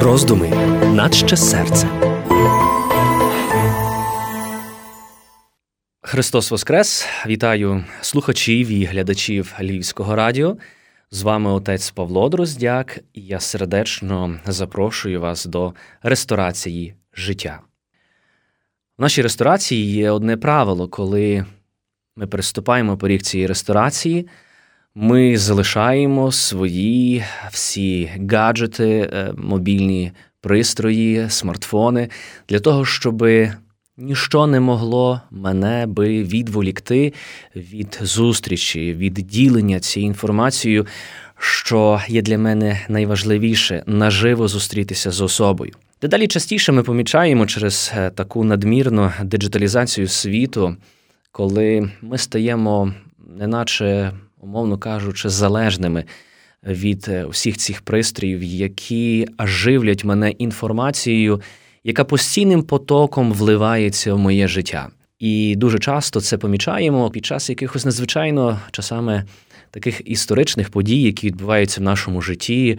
Роздуми наче серце. Христос Воскрес! Вітаю слухачів і глядачів Львівського радіо. З вами отець Павло Дроздяк, і я сердечно запрошую вас до ресторації життя. В нашій ресторації є одне правило, коли ми приступаємо поріг цієї ресторації, ми залишаємо свої всі гаджети, е, мобільні пристрої, смартфони для того, щоб ніщо не могло мене би відволікти від зустрічі, від ділення цією інформацією, що є для мене найважливіше наживо зустрітися з особою. Дедалі частіше ми помічаємо через е, таку надмірну диджиталізацію світу, коли ми стаємо, неначе, умовно кажучи, залежними від е, усіх цих пристроїв, які живлять мене інформацією, яка постійним потоком вливається в моє життя. І дуже часто це помічаємо під час якихось надзвичайно часами таких історичних подій, які відбуваються в нашому житті,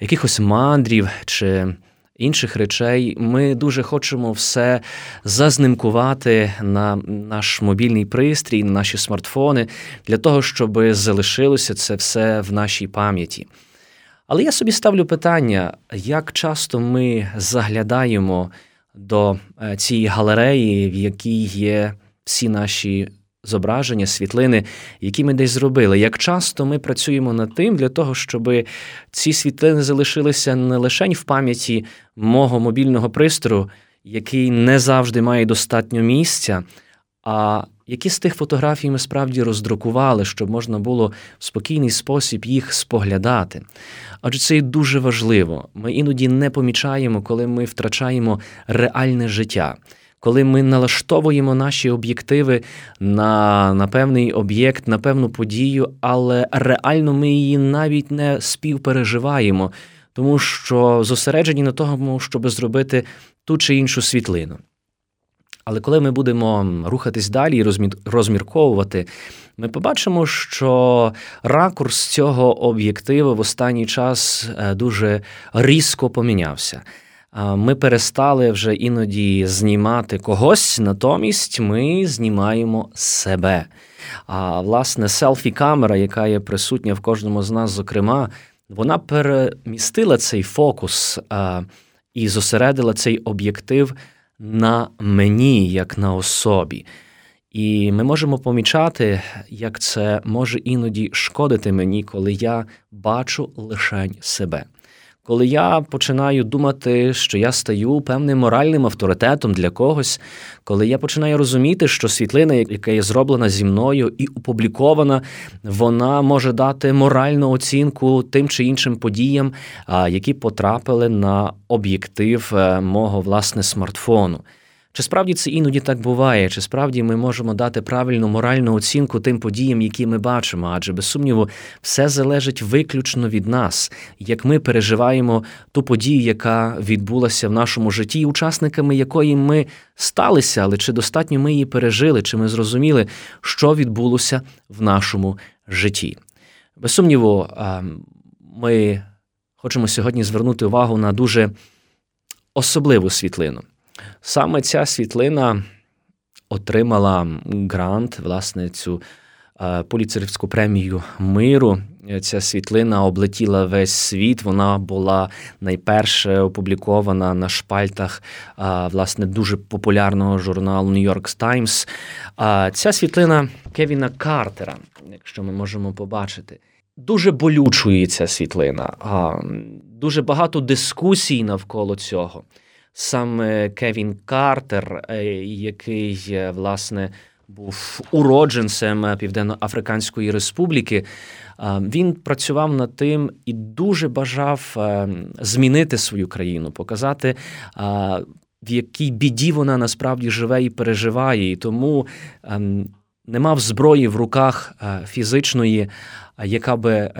якихось мандрів чи інших речей. Ми дуже хочемо все зазнимкувати на наш мобільний пристрій, на наші смартфони, для того, щоб залишилося це все в нашій пам'яті. Але я собі ставлю питання, як часто ми заглядаємо до е, цієї галереї, в якій є всі наші зображення, світлини, які ми десь зробили. Як часто ми працюємо над тим для того, щоб ці світлини залишилися не лише в пам'яті мого мобільного пристрою, який не завжди має достатньо місця, а які з тих фотографій ми справді роздрукували, щоб можна було в спокійний спосіб їх споглядати. Адже це і дуже важливо. Ми іноді не помічаємо, коли ми втрачаємо реальне життя коли ми налаштовуємо наші об'єктиви на на певний об'єкт, на певну подію, але реально ми її навіть не співпереживаємо, тому що зосереджені на тому, щоб зробити ту чи іншу світлину. Але коли ми будемо рухатись далі і розмірковувати, ми побачимо, що ракурс цього об'єктиву в останній час е, дуже різко помінявся ми перестали вже іноді знімати когось, натомість ми знімаємо себе. А власне, селфі-камера, яка є присутня в кожному з нас, зокрема, вона перемістила цей фокус а, і зосередила цей об'єктив на мені, як на особі. І ми можемо помічати, як це може іноді шкодити мені, коли я бачу лишень себе коли я починаю думати, що я стаю певним моральним авторитетом для когось, коли я починаю розуміти, що світлина, яка є зроблена зі мною і опублікована, вона може дати моральну оцінку тим чи іншим подіям, які потрапили на об'єктив е, мого власне смартфону. Чи справді це іноді так буває? Чи справді ми можемо дати правильну моральну оцінку тим подіям, які ми бачимо? Адже без сумніву, все залежить виключно від нас, як ми переживаємо ту подію, яка відбулася в нашому житті, учасниками якої ми сталися, але чи достатньо ми її пережили, чи ми зрозуміли, що відбулося в нашому житті? Без сумніву, ми хочемо сьогодні звернути увагу на дуже особливу світлину. Саме ця світлина отримала грант, власне, цю е, поліцерівську премію миру. Ця світлина облетіла весь світ. Вона була найперше опублікована на шпальтах е, власне дуже популярного журналу New York Times. Ця світлина Кевіна Картера, якщо ми можемо побачити. Дуже болючує ця світлина, дуже багато дискусій навколо цього саме Кевін Картер, е, який е, власне був уродженцем Південно-Африканської Республіки. Він працював над тим і дуже бажав е, змінити свою країну, показати. В якій біді вона насправді живе і переживає, і тому ем, не мав зброї в руках фізичної, яка би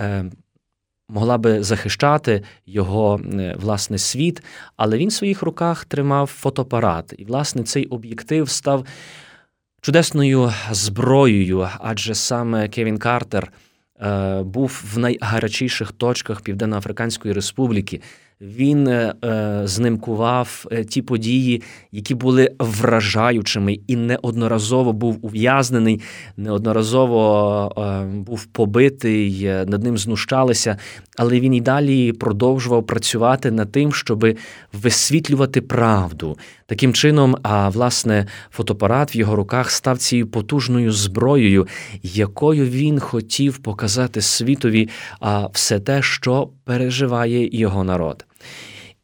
могла би захищати його е, власне світ, але він в своїх руках тримав фотоапарат. І, власне, цей об'єктив став чудесною зброєю, адже саме Кевін Картер е, був в найгарячіших точках Південно-Африканської Республіки. Він е, е, знимкував е, ті події, які були вражаючими, і неодноразово був ув'язнений, неодноразово був побитий, над ним знущалися, але він і далі продовжував працювати над тим, щоб висвітлювати правду. Таким чином, а власне, фотоапарат в його руках став цією потужною зброєю, якою він хотів показати світові а, все те, що переживає його народ.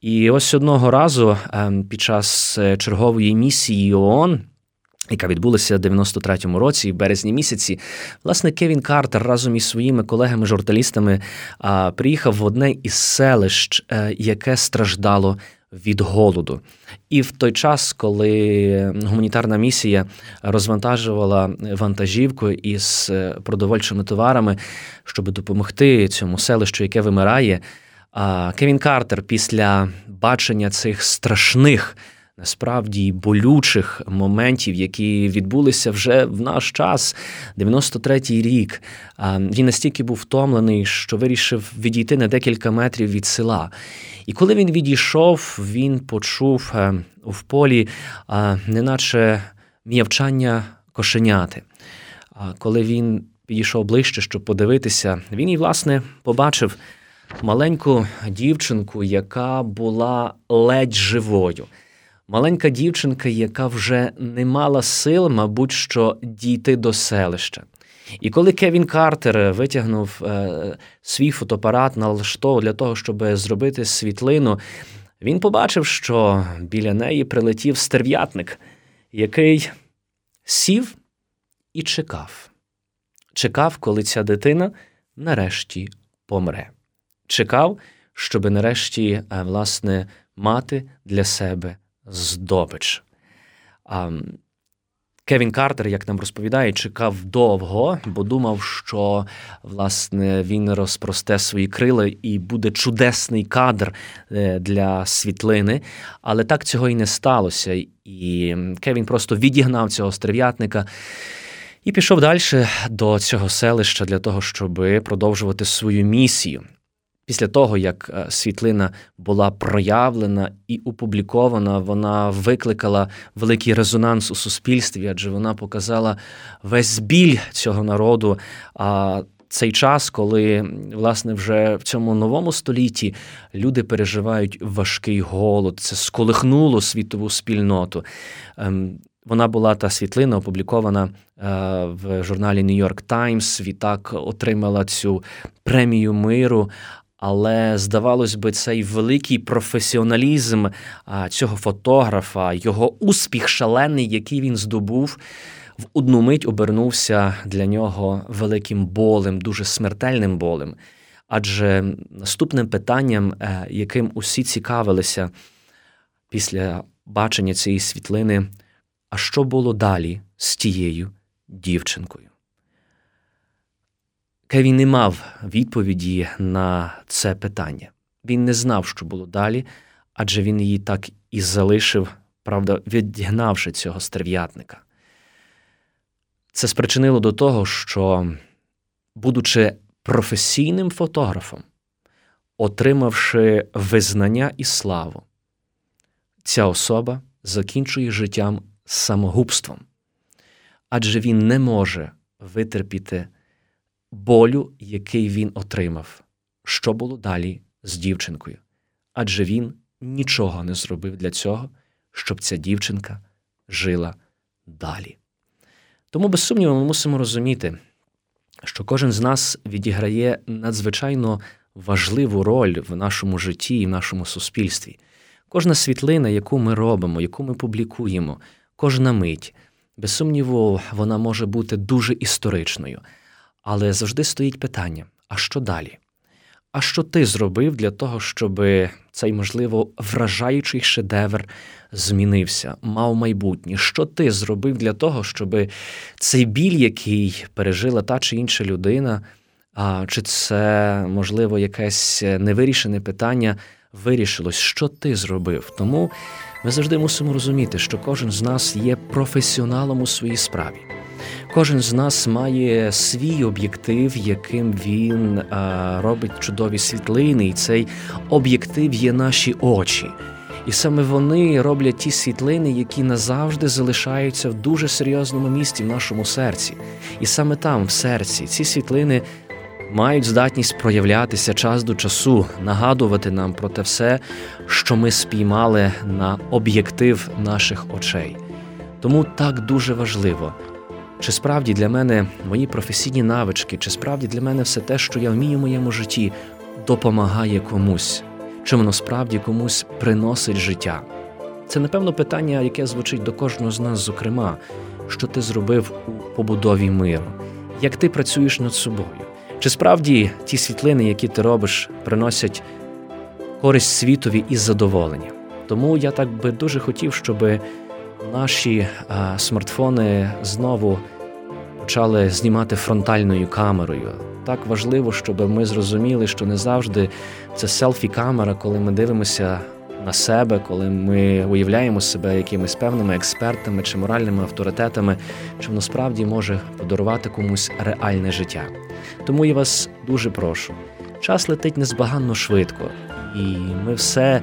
І ось одного разу ем, під час е, чергової місії ООН, яка відбулася в 93-му році, в березні місяці, власне, Кевін Картер разом із своїми колегами-журналістами приїхав в одне із селищ, е, яке страждало від голоду. І в той час, коли гуманітарна місія розвантажувала вантажівку із е, продовольчими товарами, щоб допомогти цьому селищу, яке вимирає. Кевін Картер після бачення цих страшних, насправді болючих моментів, які відбулися вже в наш час, 93-й рік, він настільки був втомлений, що вирішив відійти на декілька метрів від села. І коли він відійшов, він почув е, в полі, неначе м'явчання кошеняти. Коли він підійшов ближче, щоб подивитися, він і, власне, побачив маленьку дівчинку, яка була ледь живою. Маленька дівчинка, яка вже не мала сил, мабуть, що дійти до селища. І коли Кевін Картер витягнув е, свій фотоапарат налаштовував для того, щоб зробити світлину, він побачив, що біля неї прилетів стерв'ятник, який сів і чекав. Чекав, коли ця дитина нарешті помре чекав, щоб нарешті е, власне мати для себе здобич. Кевін Картер, як нам розповідає, чекав довго, бо думав, що власне він розпросте свої крила і буде чудесний кадр е, для світлини. Але так цього і не сталося. І Кевін просто відігнав цього стерв'ятника і пішов далі до цього селища для того, щоб продовжувати свою місію. Після того, як е, світлина була проявлена і опублікована, вона викликала великий резонанс у суспільстві, адже вона показала весь біль цього народу. А цей час, коли власне вже в цьому новому столітті люди переживають важкий голод, це сколихнуло світову спільноту. Ем, вона була та світлина опублікована е, в журналі New York Times, Відтак отримала цю премію миру. Але здавалось би, цей великий професіоналізм цього фотографа, його успіх шалений, який він здобув, в одну мить обернувся для нього великим болем, дуже смертельним болем. Адже наступним питанням, е, яким усі цікавилися після бачення цієї світлини, а що було далі з тією дівчинкою? Кевін не мав відповіді на це питання. Він не знав, що було далі, адже він її так і залишив, правда, відігнавши цього стерв'ятника. Це спричинило до того, що, будучи професійним фотографом, отримавши визнання і славу, ця особа закінчує життям самогубством, адже він не може витерпіти болю, який він отримав, що було далі з дівчинкою. Адже він нічого не зробив для цього, щоб ця дівчинка жила далі. Тому, без сумніву, ми мусимо розуміти, що кожен з нас відіграє надзвичайно важливу роль в нашому житті і в нашому суспільстві. Кожна світлина, яку ми робимо, яку ми публікуємо, кожна мить, без сумніву, вона може бути дуже історичною. Але завжди стоїть питання: а що далі? А що ти зробив для того, щоб цей, можливо, вражаючий шедевр змінився, мав майбутнє? Що ти зробив для того, щоб цей біль, який пережила та чи інша людина, а чи це, можливо, якесь невирішене питання вирішилось? Що ти зробив? Тому ми завжди мусимо розуміти, що кожен з нас є професіоналом у своїй справі. Кожен з нас має свій об'єктив, яким він а, робить чудові світлини, і цей об'єктив є наші очі. І саме вони роблять ті світлини, які назавжди залишаються в дуже серйозному місці в нашому серці. І саме там, в серці, ці світлини мають здатність проявлятися час до часу, нагадувати нам про те все, що ми спіймали на об'єктив наших очей. Тому так дуже важливо. Чи справді для мене мої професійні навички, чи справді для мене все те, що я вмію в моєму житті, допомагає комусь, чи воно справді комусь приносить життя? Це, напевно, питання, яке звучить до кожного з нас, зокрема, що ти зробив у побудові миру, як ти працюєш над собою. Чи справді ті світлини, які ти робиш, приносять користь світові і задоволення? Тому я так би дуже хотів, щоб наші а, смартфони знову почали знімати фронтальною камерою. Так важливо, щоб ми зрозуміли, що не завжди це селфі-камера, коли ми дивимося на себе, коли ми уявляємо себе якимись певними експертами чи моральними авторитетами, чи воно справді може подарувати комусь реальне життя. Тому я вас дуже прошу. Час летить незбаганно швидко, і ми все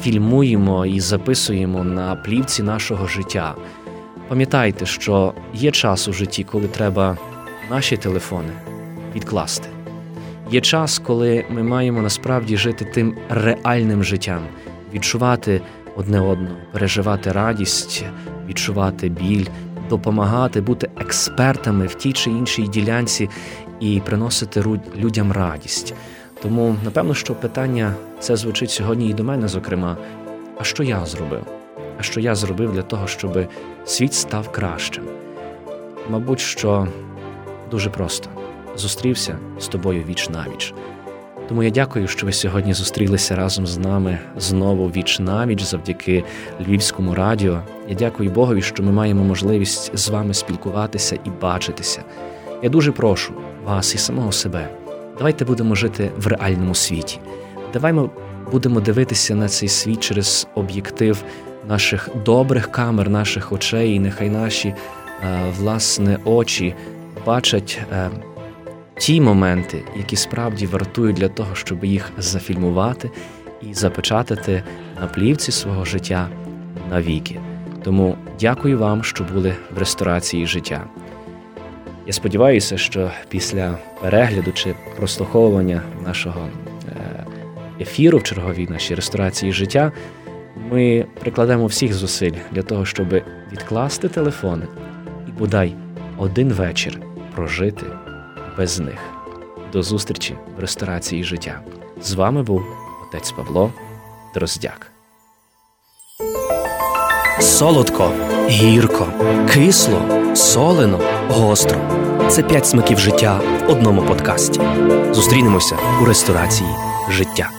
фільмуємо і записуємо на плівці нашого життя. Пам'ятайте, що є час у житті, коли треба наші телефони відкласти. Є час, коли ми маємо насправді жити тим реальним життям, відчувати одне одного, переживати радість, відчувати біль, допомагати бути експертами в тій чи іншій ділянці і приносити людям радість. Тому, напевно, що питання це звучить сьогодні і до мене, зокрема, а що я зробив? А що я зробив для того, щоб світ став кращим? Мабуть, що дуже просто зустрівся з тобою віч навіч. Тому я дякую, що ви сьогодні зустрілися разом з нами знову віч навіч завдяки Львівському радіо. Я дякую Богові, що ми маємо можливість з вами спілкуватися і бачитися. Я дуже прошу вас і самого себе. Давайте будемо жити в реальному світі. Давай ми будемо дивитися на цей світ через об'єктив наших добрих камер, наших очей, і нехай наші е, власне очі бачать е, ті моменти, які справді вартують для того, щоб їх зафільмувати і запечатати на плівці свого життя навіки. Тому дякую вам, що були в ресторації життя. Я сподіваюся, що після перегляду чи прослуховування нашого е, ефіру в черговій нашій ресторації життя ми прикладемо всіх зусиль для того, щоб відкласти телефони і бодай один вечір прожити без них. До зустрічі в ресторації життя. З вами був отець Павло Дроздяк. Солодко, гірко, кисло, солено, гостро. Це п'ять смаків життя в одному подкасті. Зустрінемося у ресторації життя.